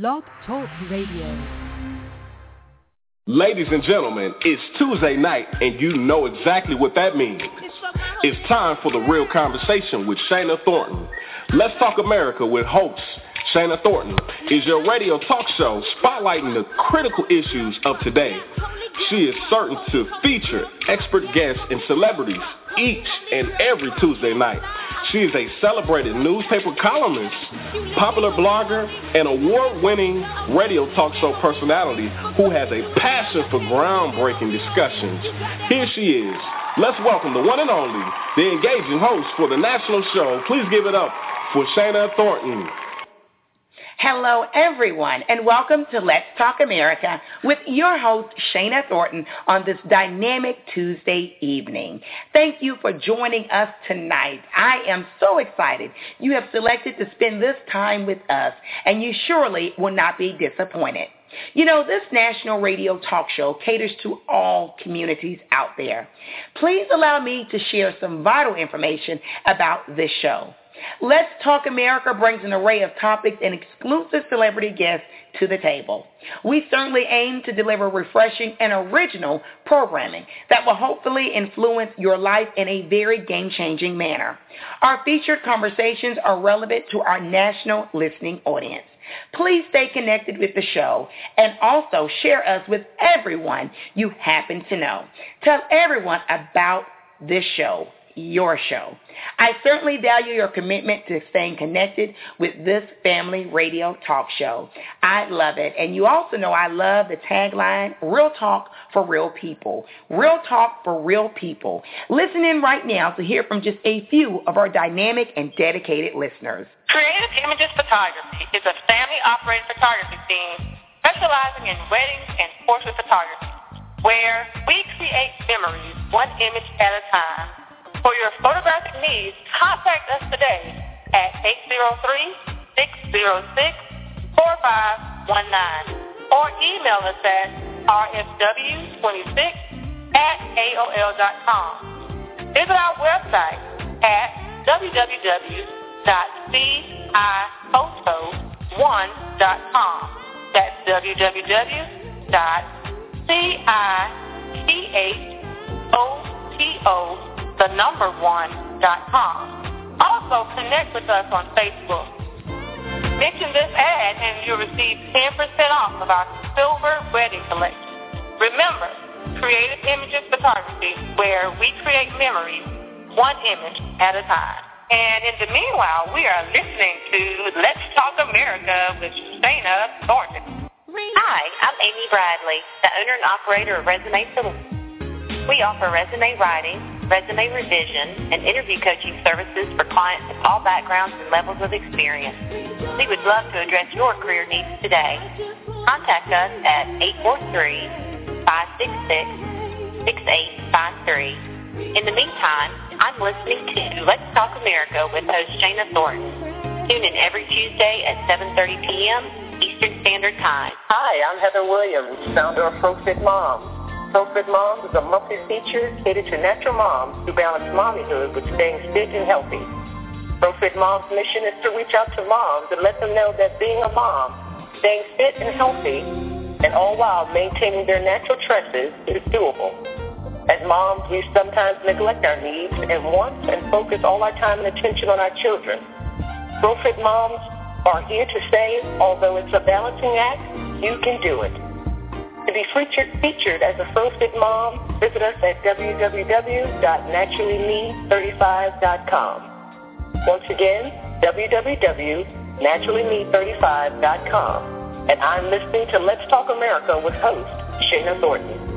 Blog Talk Radio. Ladies and gentlemen, it's Tuesday night and you know exactly what that means. It's time for the real conversation with Shana Thornton. Let's Talk America with host Shana Thornton is your radio talk show spotlighting the critical issues of today. She is certain to feature expert guests and celebrities each and every Tuesday night. She is a celebrated newspaper columnist, popular blogger, and award-winning radio talk show personality who has a passion for groundbreaking discussions. Here she is. Let's welcome the one and only, the engaging host for the national show. Please give it up for Shana Thornton. Hello, everyone, and welcome to Let's Talk America with your host, Shana Thornton, on this dynamic Tuesday evening. Thank you for joining us tonight. I am so excited you have selected to spend this time with us, and you surely will not be disappointed. You know, this national radio talk show caters to all communities out there. Please allow me to share some vital information about this show. Let's Talk America brings an array of topics and exclusive celebrity guests to the table. We certainly aim to deliver refreshing and original programming that will hopefully influence your life in a very game-changing manner. Our featured conversations are relevant to our national listening audience. Please stay connected with the show and also share us with everyone you happen to know. Tell everyone about this show your show. I certainly value your commitment to staying connected with this family radio talk show. I love it. And you also know I love the tagline, Real Talk for Real People. Real Talk for Real People. Listen in right now to hear from just a few of our dynamic and dedicated listeners. Creative Images Photography is a family-operated photography team specializing in weddings and portrait photography, where we create memories one image at a time for your photographic needs, contact us today at 803-606-4519 or email us at rsw26 at aol.com. Visit our website at www.ciphoto1.com. That's www.ciphoto the number one dot com. Also connect with us on Facebook. Mention this ad and you'll receive 10% off of our silver wedding collection. Remember, Creative Images Photography, where we create memories one image at a time. And in the meanwhile, we are listening to Let's Talk America with Shana Thornton. Hi, I'm Amy Bradley, the owner and operator of Resume Solutions. We offer resume writing, resume revision, and interview coaching services for clients of all backgrounds and levels of experience. We would love to address your career needs today. Contact us at 843-566-6853. In the meantime, I'm listening to Let's Talk America with host Shana Thornton. Tune in every Tuesday at 7.30 p.m. Eastern Standard Time. Hi, I'm Heather Williams, founder of ProFit Mom. ProFit Moms is a monthly feature catered to natural moms who balance mommyhood with staying fit and healthy. ProFit Moms' mission is to reach out to moms and let them know that being a mom, staying fit and healthy, and all while maintaining their natural tresses is doable. As moms, we sometimes neglect our needs and wants and focus all our time and attention on our children. ProFit Moms are here to say, although it's a balancing act, you can do it. To be featured, as a ProFit mom, visit us at www.naturallyme35.com. Once again, www.naturallyme35.com. And I'm listening to Let's Talk America with host Shana Thornton.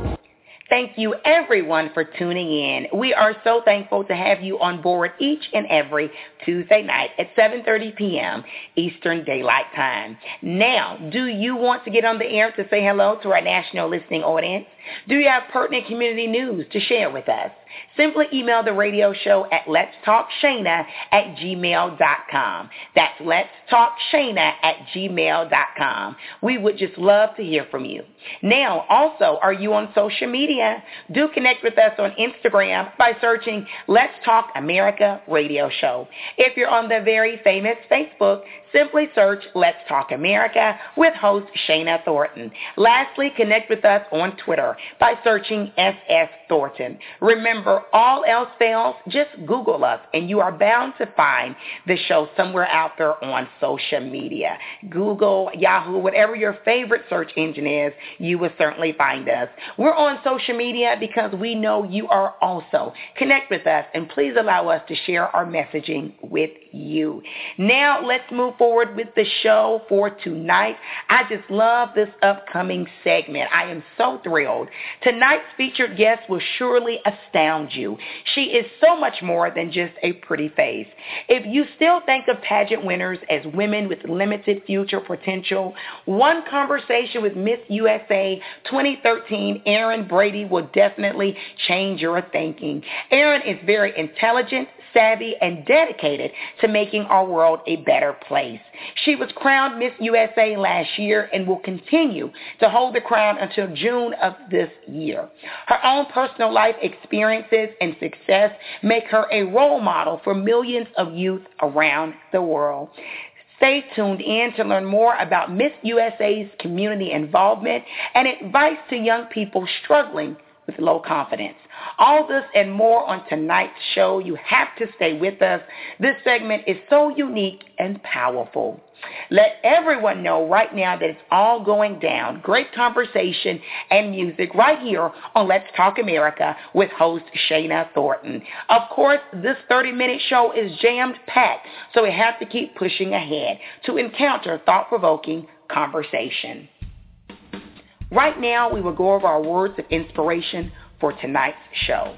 Thank you everyone for tuning in. We are so thankful to have you on board each and every Tuesday night at 7.30 p.m. Eastern Daylight Time. Now, do you want to get on the air to say hello to our national listening audience? Do you have pertinent community news to share with us? Simply email the radio show at letstalkshana at gmail.com. That's letstalkshana at gmail.com. We would just love to hear from you. Now, also, are you on social media? Do connect with us on Instagram by searching Let's Talk America Radio Show. If you're on the very famous Facebook, simply search Let's Talk America with host Shana Thornton. Lastly, connect with us on Twitter by searching SS Thornton. Remember, all else fails, just Google us and you are bound to find the show somewhere out there on social media. Google, Yahoo, whatever your favorite search engine is, you will certainly find us. We're on social media because we know you are also. Connect with us and please allow us to share our messaging with you. Now let's move forward with the show for tonight. I just love this upcoming segment. I am so thrilled. Tonight's featured guest will surely astound you. She is so much more than just a pretty face. If you still think of pageant winners as women with limited future potential, one conversation with Miss USA 2013, Erin Brady, will definitely change your thinking. Erin is very intelligent, savvy, and dedicated to making our world a better place. She was crowned Miss USA last year and will continue to hold the crown until June of this year. Her own personal life experiences and success make her a role model for millions of youth around the world. Stay tuned in to learn more about Miss USA's community involvement and advice to young people struggling with low confidence. All this and more on tonight's show. You have to stay with us. This segment is so unique and powerful. Let everyone know right now that it's all going down. Great conversation and music right here on Let's Talk America with host Shana Thornton. Of course, this 30-minute show is jammed-packed, so we have to keep pushing ahead to encounter thought-provoking conversation. Right now, we will go over our words of inspiration for tonight's show.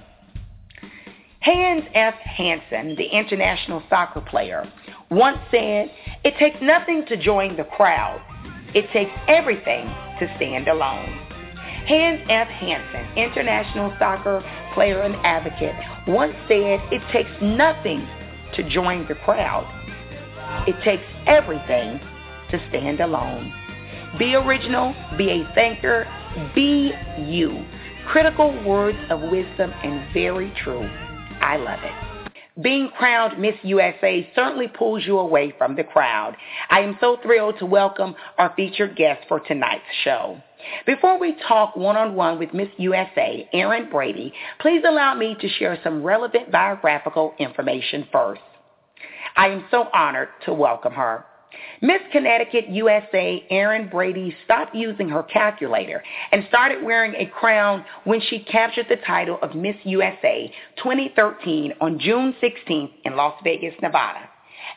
Hans F. Hansen, the international soccer player, once said, it takes nothing to join the crowd. It takes everything to stand alone. Hans F. Hansen, international soccer player and advocate, once said, it takes nothing to join the crowd. It takes everything to stand alone. Be original, be a thinker, be you. Critical words of wisdom and very true. I love it. Being crowned Miss USA certainly pulls you away from the crowd. I am so thrilled to welcome our featured guest for tonight's show. Before we talk one-on-one with Miss USA, Erin Brady, please allow me to share some relevant biographical information first. I am so honored to welcome her. Miss Connecticut USA Erin Brady stopped using her calculator and started wearing a crown when she captured the title of Miss USA 2013 on June 16th in Las Vegas, Nevada.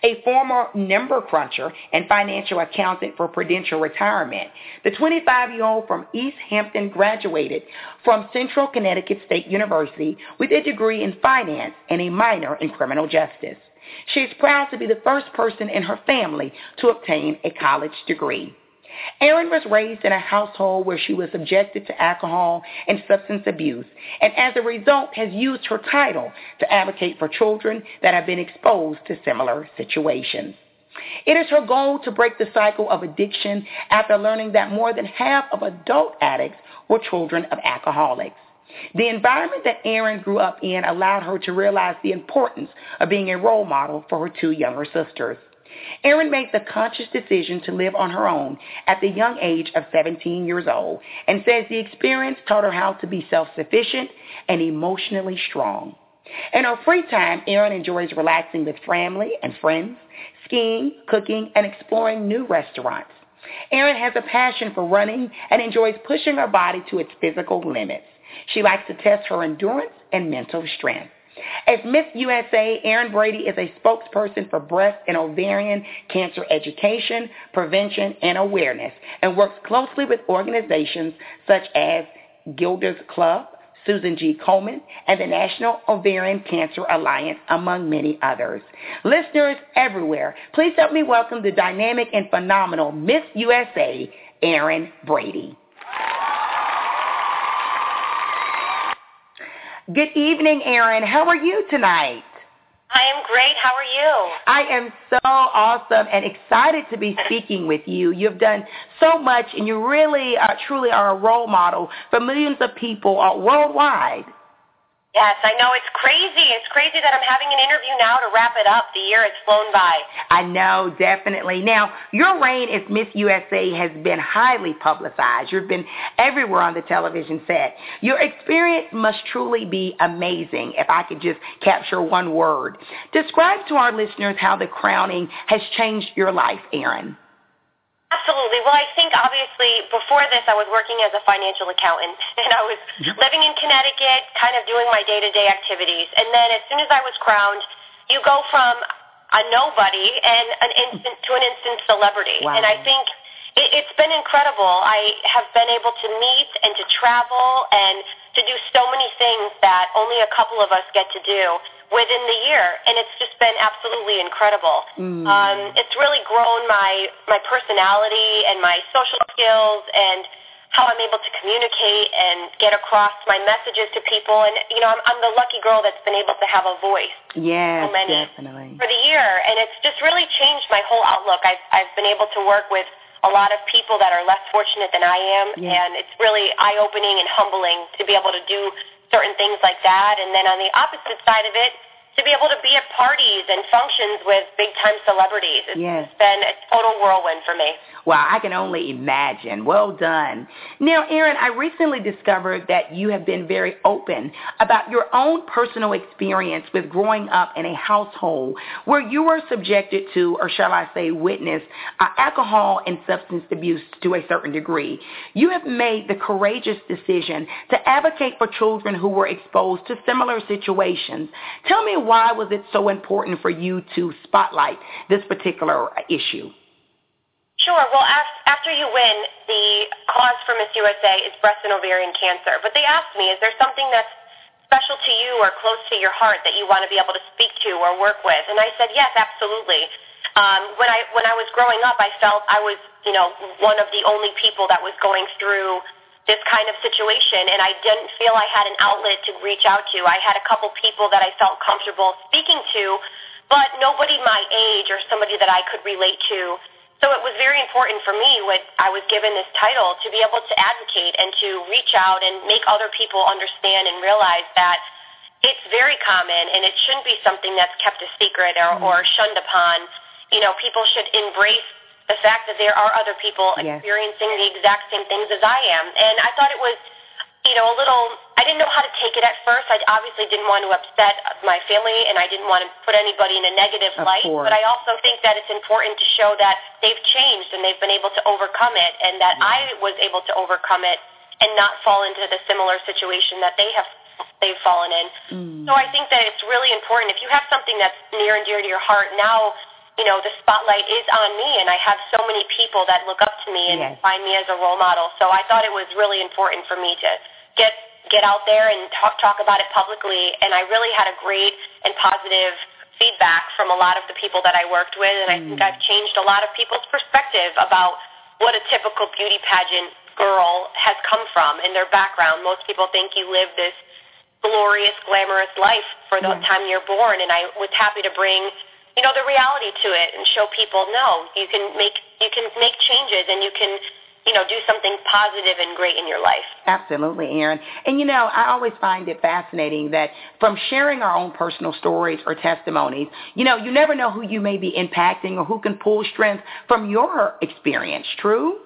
A former number cruncher and financial accountant for Prudential Retirement, the 25-year-old from East Hampton graduated from Central Connecticut State University with a degree in finance and a minor in criminal justice. She is proud to be the first person in her family to obtain a college degree. Erin was raised in a household where she was subjected to alcohol and substance abuse, and as a result has used her title to advocate for children that have been exposed to similar situations. It is her goal to break the cycle of addiction after learning that more than half of adult addicts were children of alcoholics. The environment that Erin grew up in allowed her to realize the importance of being a role model for her two younger sisters. Erin made the conscious decision to live on her own at the young age of 17 years old and says the experience taught her how to be self-sufficient and emotionally strong. In her free time, Erin enjoys relaxing with family and friends, skiing, cooking, and exploring new restaurants. Erin has a passion for running and enjoys pushing her body to its physical limits. She likes to test her endurance and mental strength. As Miss USA, Erin Brady is a spokesperson for breast and ovarian cancer education, prevention, and awareness, and works closely with organizations such as Gilda's Club, Susan G. Komen, and the National Ovarian Cancer Alliance, among many others. Listeners everywhere, please help me welcome the dynamic and phenomenal Miss USA, Erin Brady. Good evening, Erin. How are you tonight? I am great. How are you? I am so awesome and excited to be speaking with you. You've done so much, and you really, uh, truly are a role model for millions of people uh, worldwide. Yes, I know it's crazy. It's crazy that I'm having an interview now to wrap it up. The year has flown by. I know, definitely. Now, your reign as Miss USA has been highly publicized. You've been everywhere on the television set. Your experience must truly be amazing, if I could just capture one word. Describe to our listeners how the crowning has changed your life, Erin. Absolutely. Well, I think obviously before this, I was working as a financial accountant, and I was living in Connecticut, kind of doing my day-to-day activities. And then as soon as I was crowned, you go from a nobody and an instant to an instant celebrity. Wow. And I think it, it's been incredible. I have been able to meet and to travel and to do so many things that only a couple of us get to do within the year, and it's just been absolutely incredible. Mm. Um, it's really grown my my personality and my social skills and how I'm able to communicate and get across my messages to people. And you know, I'm, I'm the lucky girl that's been able to have a voice Yes, so definitely. for the year, and it's just really changed my whole outlook. I've I've been able to work with a lot of people that are less fortunate than I am, Yeah. and it's really eye opening and humbling to be able to do certain things like that. And then on the opposite side of it, to be able to be at parties and functions with big time celebrities. It's Yes. been a total whirlwind for me. Wow, I can only imagine. Well done. Now, Erin, I recently discovered that you have been very open about your own personal experience with growing up in a household where you were subjected to, or shall I say, witnessed uh, alcohol and substance abuse to a certain degree. You have made the courageous decision to advocate for children who were exposed to similar situations. Tell me why was it so important for you to spotlight this particular issue? Sure. Well, af- after you win, the cause for Miss USA is breast and ovarian cancer. But they asked me, is there something that's special to you or close to your heart that you want to be able to speak to or work with? And I said, yes, absolutely. Um, when I when I was growing up, I felt I was, you know, one of the only people that was going through this kind of situation, and I didn't feel I had an outlet to reach out to. I had a couple people that I felt comfortable speaking to, but nobody my age or somebody that I could relate to. So it was very important for me when I was given this title to be able to advocate and to reach out and make other people understand and realize that it's very common and it shouldn't be something that's kept a secret or, or mm-hmm. shunned upon. You know, people should embrace the fact that there are other people Yes. experiencing the exact same things as I am. And I thought it was, you know, a little, I didn't know how to take it at first. I obviously didn't want to upset my family and I didn't want to put anybody in a negative Of light. course. But I also think that it's important to show that they've changed and they've been able to overcome it and that I was able to overcome it and not fall into the similar situation that they have they've fallen in. Mm. So I think that it's really important. If you have something that's near and dear to your heart, now you know the spotlight is on me, and I have so many people that look up to me and Yes. find me as a role model. So I thought it was really important for me to get get out there and talk talk about it publicly. And I really had a great and positive feedback from a lot of the people that I worked with, and I think hmm. I've changed a lot of people's perspective about what a typical beauty pageant girl has come from in their background. Most people think you live this glorious, glamorous life for the Yeah. time you're born, and I was happy to bring, you know, the reality to it and show people, no, you can make you can make changes and you can, you know, do something positive and great in your life. Absolutely, Erin. And you know, I always find it fascinating that from sharing our own personal stories or testimonies, you know, you never know who you may be impacting or who can pull strength from your experience. True?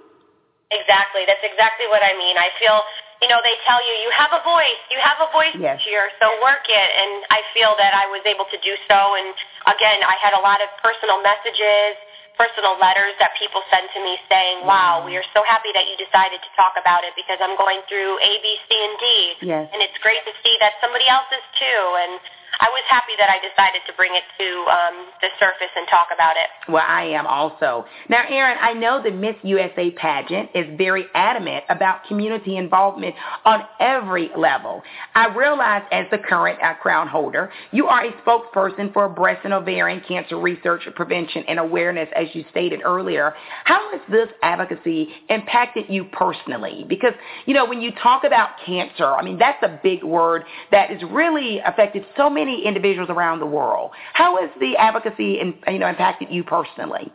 Exactly. That's exactly what I mean. I feel, you know, they tell you you have a voice, you have a voice Yes. here, so work it. And I feel that I was able to do so. And again, I had a lot of personal messages, personal letters that people sent to me saying, "Wow, we are so happy that you decided to talk about it because I'm going through A, B, C, and D, Yes. and it's great to see that somebody else is too." And I was happy that I decided to bring it to um, the surface and talk about it. Well, I am also. Now, Erin, I know the Miss USA pageant is very adamant about community involvement on every level. I realize as the current uh, crown holder, you are a spokesperson for breast and ovarian cancer research, prevention, and awareness, as you stated earlier. How has this advocacy impacted you personally? Because, you know, when you talk about cancer, I mean, that's a big word that has really affected so many individuals around the world. How has the advocacy, in, you know, impacted you personally?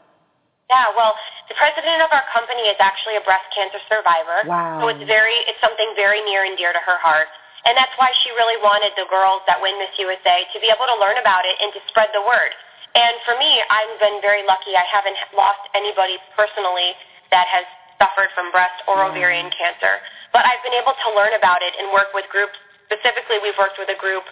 Yeah, well, the president of our company is actually a breast cancer survivor. Wow. So it's very, it's something very near and dear to her heart. And that's why she really wanted the girls that win Miss USA to be able to learn about it and to spread the word. And for me, I've been very lucky. I haven't lost anybody personally that has suffered from breast or ovarian cancer. But I've been able to learn about it and work with groups. Specifically, we've worked with a group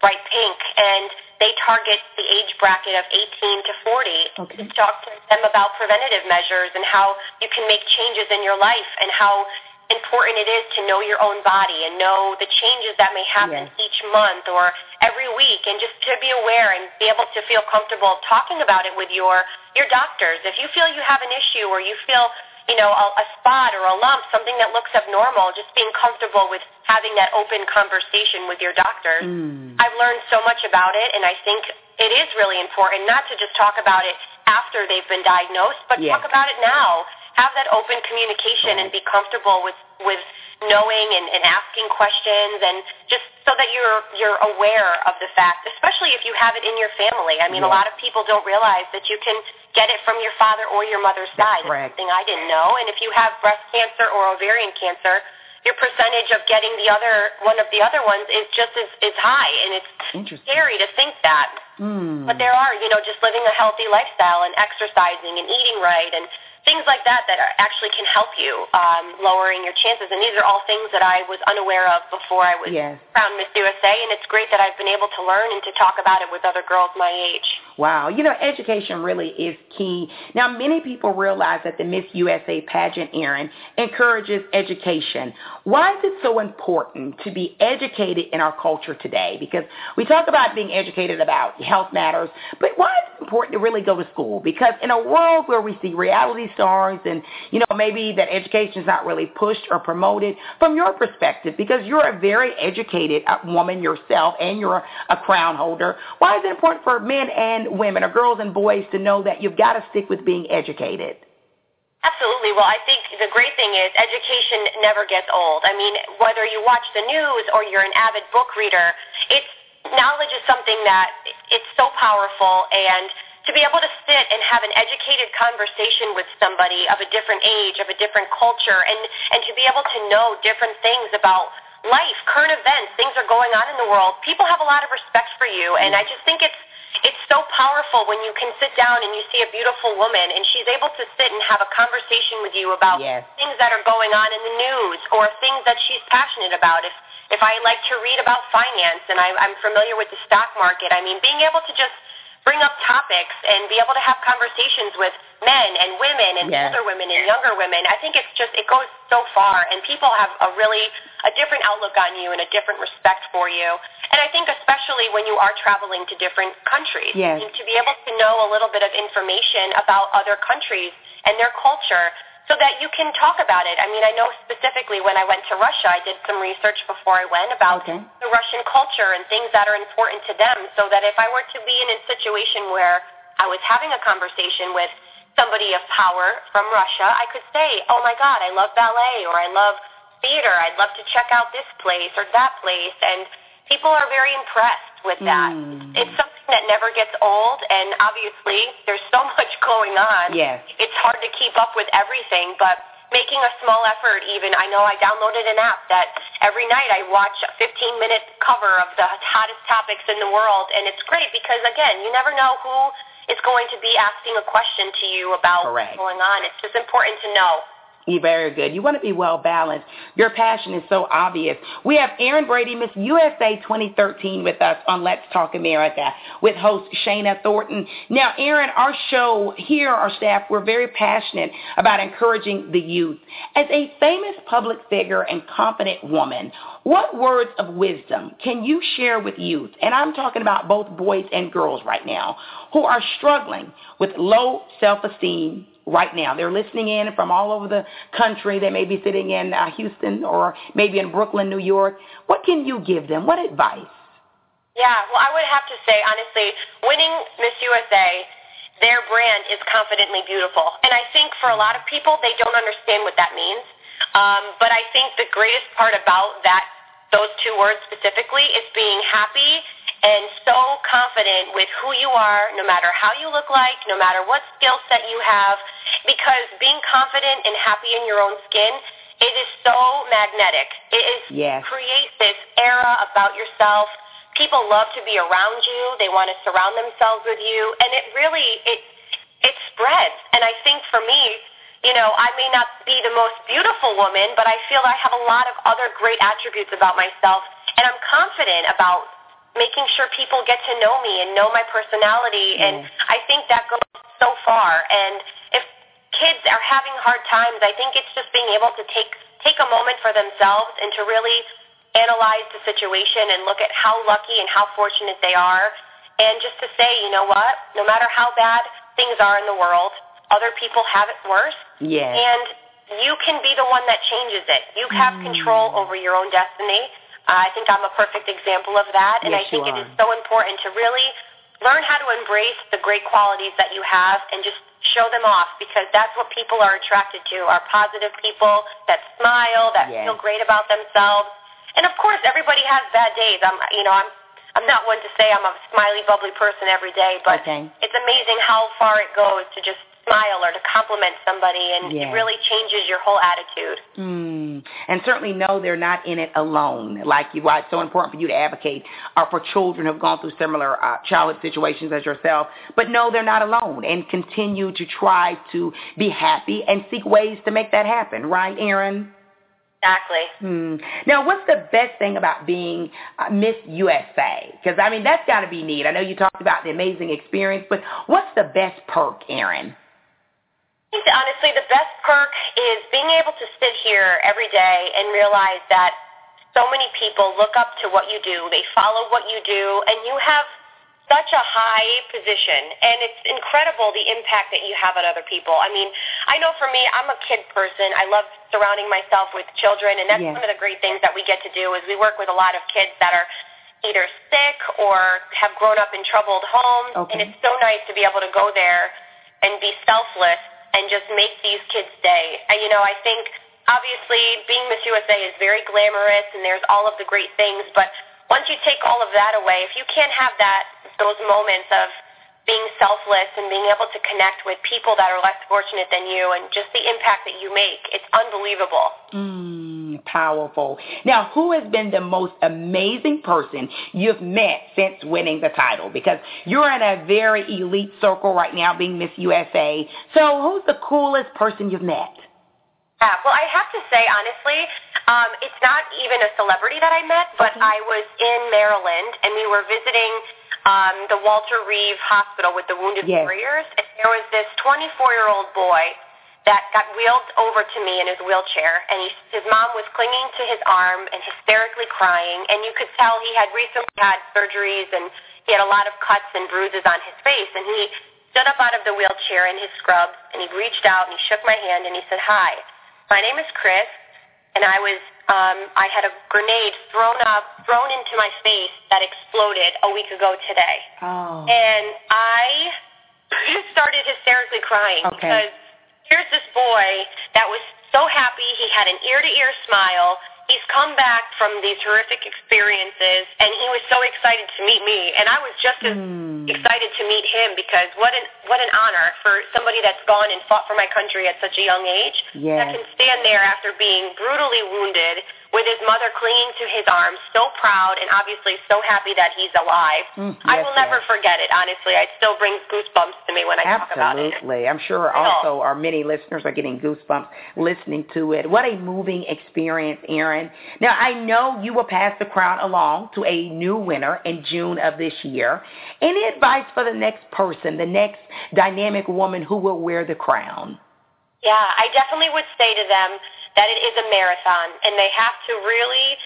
Bright Pink, and they target the age bracket of 18 to 40 okay. to talk to them about preventative measures and how you can make changes in your life and how important it is to know your own body and know the changes that may happen yes. each month or every week and just to be aware and be able to feel comfortable talking about it with your your doctors if you feel you have an issue or you feel you know, a, a spot or a lump, something that looks abnormal, just being comfortable with having that open conversation with your doctor. Mm. I've learned so much about it, and I think it is really important not to just talk about it after they've been diagnosed, but yes. talk about it now. Have that open communication and be comfortable with with knowing and, and asking questions and just so that you're you're aware of the fact, especially if you have it in your family. I mean, yes. a lot of people don't realize that you can get it from your father or your mother's That's side. correct. That's something I didn't know. And if you have breast cancer or ovarian cancer, your percentage of getting the other one of the other ones is just as is high, and it's scary to think that. Mm. But there are, you know, just living a healthy lifestyle and exercising and eating right and things like that that are, actually can help you um, lowering your chances. And these are all things that I was unaware of before I was yes. crowned Miss USA. And it's great that I've been able to learn and to talk about it with other girls my age. Wow. You know, education really is key. Now, many people realize that the Miss USA pageant, Erin, encourages education. Why is it so important to be educated in our culture today? Because we talk about being educated about health matters, but why is it important to really go to school? Because in a world where we see reality stars and, you know, maybe that education is not really pushed or promoted, from your perspective, because you're a very educated uh, woman yourself and you're a crown holder, why is it important for men and women or girls and boys to know that you've got to stick with being educated? Absolutely. Well, I think the great thing is education never gets old. I mean, whether you watch the news or you're an avid book reader, it's knowledge is something that it's so powerful and to be able to sit and have an educated conversation with somebody of a different age, of a different culture, and, and to be able to know different things about life, current events, things are going on in the world, people have a lot of respect for you. And I just think it's it's so powerful when you can sit down and you see a beautiful woman and she's able to sit and have a conversation with you about yes. things that are going on in the news or things that she's passionate about. If if I like to read about finance and I, I'm familiar with the stock market, I mean, being able to just bring up topics and be able to have conversations with men and women and yes. older women and younger women. I think it's just it goes so far and people have a really a different outlook on you and a different respect for you. And I think especially when you are traveling to different countries yes. and to be able to know a little bit of information about other countries and their culture so that you can talk about it. I mean, I know specifically when I went to Russia, I did some research before I went about okay. the Russian culture and things that are important to them so that if I were to be in a situation where I was having a conversation with somebody of power from Russia, I could say, oh my God, I love ballet or I love theater. I'd love to check out this place or that place. And people are very impressed with that. Mm. It's something that never gets old, and obviously there's so much going on. Yes. It's hard to keep up with everything, but making a small effort even, I know I downloaded an app that every night I watch a 15-minute cover of the hottest topics in the world, and it's great because, again, you never know who is going to be asking a question to you about Correct. what's going on. It's just important to know. You're very good. You want to be well balanced. Your passion is so obvious. We have Erin Brady, Miss USA 2013, with us on Let's Talk America with host Shana Thornton. Now, Erin, our show here, our staff, we're very passionate about encouraging the youth. As a famous public figure and confident woman, what words of wisdom can you share with youth? And I'm talking about both boys and girls right now who are struggling with low self-esteem right now. They're listening in from all over the country. They may be sitting in uh, Houston or maybe in Brooklyn, New York. What can you give them? What advice? Yeah, well, I would have to say, honestly, winning Miss USA, their brand is confidently beautiful. And I think for a lot of people, they don't understand what that means. Um, but I think the greatest part about that, those two words specifically, is being happy and so confident with who you are, no matter how you look like, no matter what skill set you have, because being confident and happy in your own skin, it is so magnetic. It is yes. creates this era about yourself. People love to be around you. They want to surround themselves with you, and it really it it spreads. And I think for me, you know, I may not be the most beautiful woman, but I feel I have a lot of other great attributes about myself, and I'm confident about making sure people get to know me and know my personality. Mm. And I think that goes so far. And if kids are having hard times, I think it's just being able to take take a moment for themselves and to really analyze the situation and look at how lucky and how fortunate they are. And just to say, you know what, no matter how bad things are in the world, other people have it worse. Yes. And you can be the one that changes it. You have mm. control over your own destiny. I think I'm a perfect example of that, and yes, I think it is so important to really learn how to embrace the great qualities that you have and just show them off because that's what people are attracted to are positive people that smile, that yes. feel great about themselves. And of course, everybody has bad days. I'm, you know, I'm I'm not one to say I'm a smiley, bubbly person every day, but okay. it's amazing how far it goes to just smile or to compliment somebody, and yes. it really changes your whole attitude. Mm. And certainly know they're not in it alone. Like you, why it's so important for you to advocate uh, for children who've gone through similar uh, childhood situations as yourself. But know they're not alone, and continue to try to be happy and seek ways to make that happen. Right, Erin? Exactly. Hmm. Now, what's the best thing about being uh, Miss USA? Because I mean, that's got to be neat. I know you talked about the amazing experience, but what's the best perk, Erin? Honestly the best perk is being able to sit here every day and realize that so many people look up to what you do. They follow what you do, and you have such a high position, and it's incredible the impact that you have on other people. I mean, I know for me, I'm a kid person. I love surrounding myself with children, and that's yes. one of the great things that we get to do is we work with a lot of kids that are either sick or have grown up in troubled homes, okay. and it's so nice to be able to go there and be selfless and just make these kids. And, you know, I think obviously being Miss USA is very glamorous and there's all of the great things, but once you take all of that away, if you can't have that, those moments of being selfless and being able to connect with people that are less fortunate than you and just the impact that you make, it's unbelievable. Mm, powerful. Now, who has been the most amazing person you've met since winning the title? Because you're in a very elite circle right now being Miss USA. So who's the coolest person you've met? Yeah, well, I have to say, honestly, um, it's not even a celebrity that I met, but okay. I was in Maryland and we were visiting um, the Walter Reed Hospital with the Wounded yes. Warriors, and there was this 24-year-old boy that got wheeled over to me in his wheelchair, and he, his mom was clinging to his arm and hysterically crying, and you could tell he had recently had surgeries and he had a lot of cuts and bruises on his face, and he stood up out of the wheelchair in his scrubs, and he reached out and he shook my hand and he said, "Hi, my name is Chris, and I was um, I had a grenade thrown up, thrown into my face that exploded a week ago today. Oh. And I started hysterically crying okay. because here's this boy that was so happy. He had an ear-to-ear smile. He's come back from these horrific experiences, and he was so excited to meet me. And I was just as mm. excited to meet him because what an what an honor for somebody that's gone and fought for my country at such a young age yes. that can stand there after being brutally wounded with his mother clinging to his arms, so proud and obviously so happy that he's alive. Mm, I yes, will never yes. forget it, honestly. It still brings goosebumps to me when I talk about it. Absolutely. I'm sure also our many listeners are getting goosebumps listening to it. What a moving experience, Erin. Now, I know you will pass the crown along to a new winner in June of this year. Any advice for the next person, the next dynamic woman who will wear the crown? Yeah, I definitely would say to them that it is a marathon and they have to really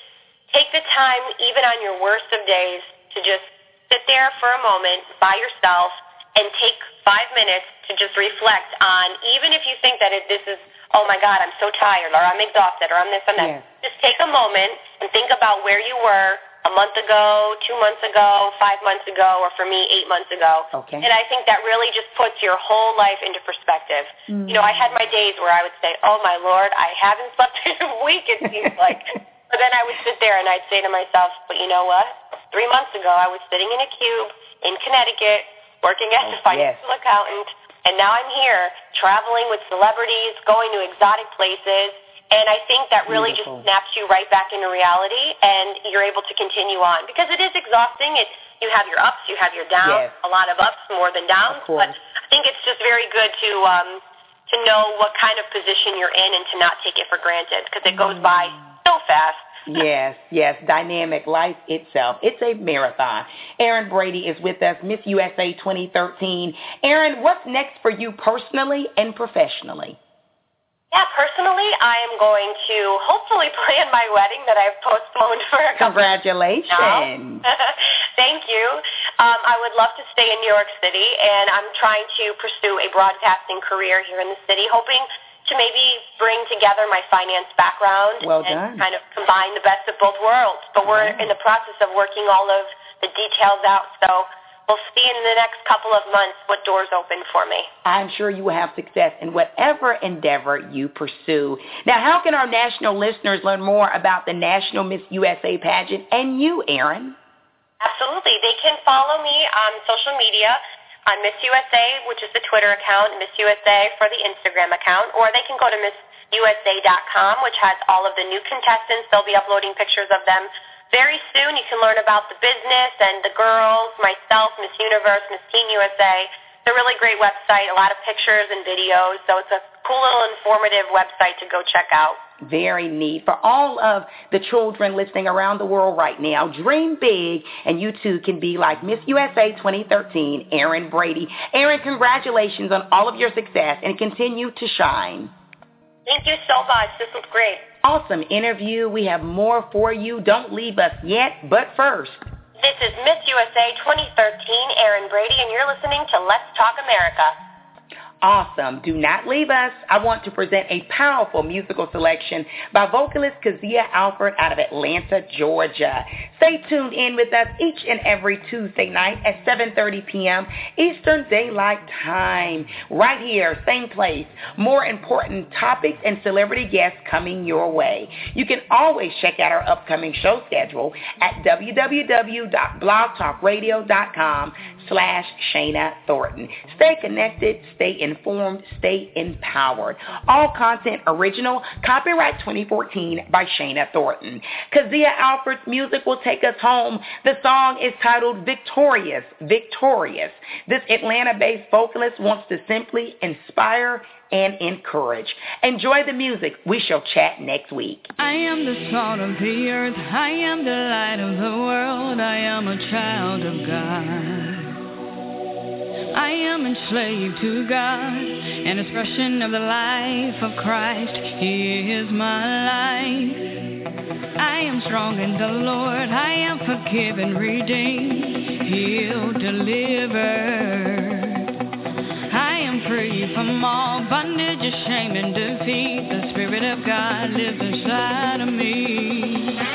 take the time, even on your worst of days, to just sit there for a moment by yourself and take five minutes to just reflect on, even if you think that it, this is, oh my God, I'm so tired or I'm exhausted or I'm this, I'm that. Yes. Just take a moment and think about where you were a month ago, two months ago, five months ago, or for me, eight months ago. Okay. And I think that really just puts your whole life into perspective. Mm. You know, I had my days where I would say, oh my Lord, I haven't slept in a week, it seems like. but then I would sit there and I'd say to myself, but you know what? Three months ago, I was sitting in a cube in Connecticut working as Oh, a financial accountant, and now I'm here traveling with celebrities, going to exotic places. And I think that really Beautiful. just snaps you right back into reality, and you're able to continue on because it is exhausting. It you have your ups, you have your downs, Yes. a lot of ups more than downs. But I think it's just very good to um, to know what kind of position you're in and to not take it for granted because it goes by so fast. yes, yes, dynamic life itself. It's a marathon. Erin Brady is with us, Miss USA 2013. Erin, what's next for you personally and professionally? Yeah, personally, I am going to hopefully plan my wedding that I've postponed for a couple of Congratulations. Thank you. Um, I would love to stay in New York City, and I'm trying to pursue a broadcasting career here in the city, hoping to maybe bring together my finance background Well and done. kind of combine the best of both worlds. But we're Yeah. in the process of working all of the details out, so we'll see in the next couple of months what doors open for me. I'm sure you will have success in whatever endeavor you pursue. Now, how can our national listeners learn more about the National Miss USA pageant and you, Erin? Absolutely. They can follow me on social media on Miss USA, which is the Twitter account, Miss USA for the Instagram account, or they can go to MissUSA.com, which has all of the new contestants. They'll be uploading pictures of them very soon. You can learn about the business and the girls, myself, Miss Universe, Miss Teen USA. It's a really great website, a lot of pictures and videos, so it's a cool little informative website to go check out. Very neat. For all of the children listening around the world right now, dream big, and you too can be like Miss USA 2013, Erin Brady. Erin, congratulations on all of your success and continue to shine. Thank you so much. This was great. Awesome interview. We have more for you. Don't leave us yet, but first. This is Miss USA 2013, Erin Brady, and you're listening to Let's Talk America. Awesome. Do not leave us. I want to present a powerful musical selection by vocalist Kazia Alford out of Atlanta, Georgia. Stay tuned in with us each and every Tuesday night at 7.30 p.m. Eastern Daylight Time. Right here, same place. More important topics and celebrity guests coming your way. You can always check out our upcoming show schedule at www.blogtalkradio.com slash Shana Thornton. Stay connected, stay informed, stay empowered. All content original, copyright 2014 by Shana Thornton. Kazia Alfred's music will take us home. The song is titled Victorious, Victorious. This Atlanta-based vocalist wants to simply inspire and encourage. Enjoy the music. We shall chat next week. I am the salt of the earth. I am the light of the world. I am a child of God. I am enslaved to God, an expression of the life of Christ. He is my life. I am strong in the Lord. I am forgiven, redeemed, healed, delivered. I am free from all bondage shame and defeat. The Spirit of God lives inside of me.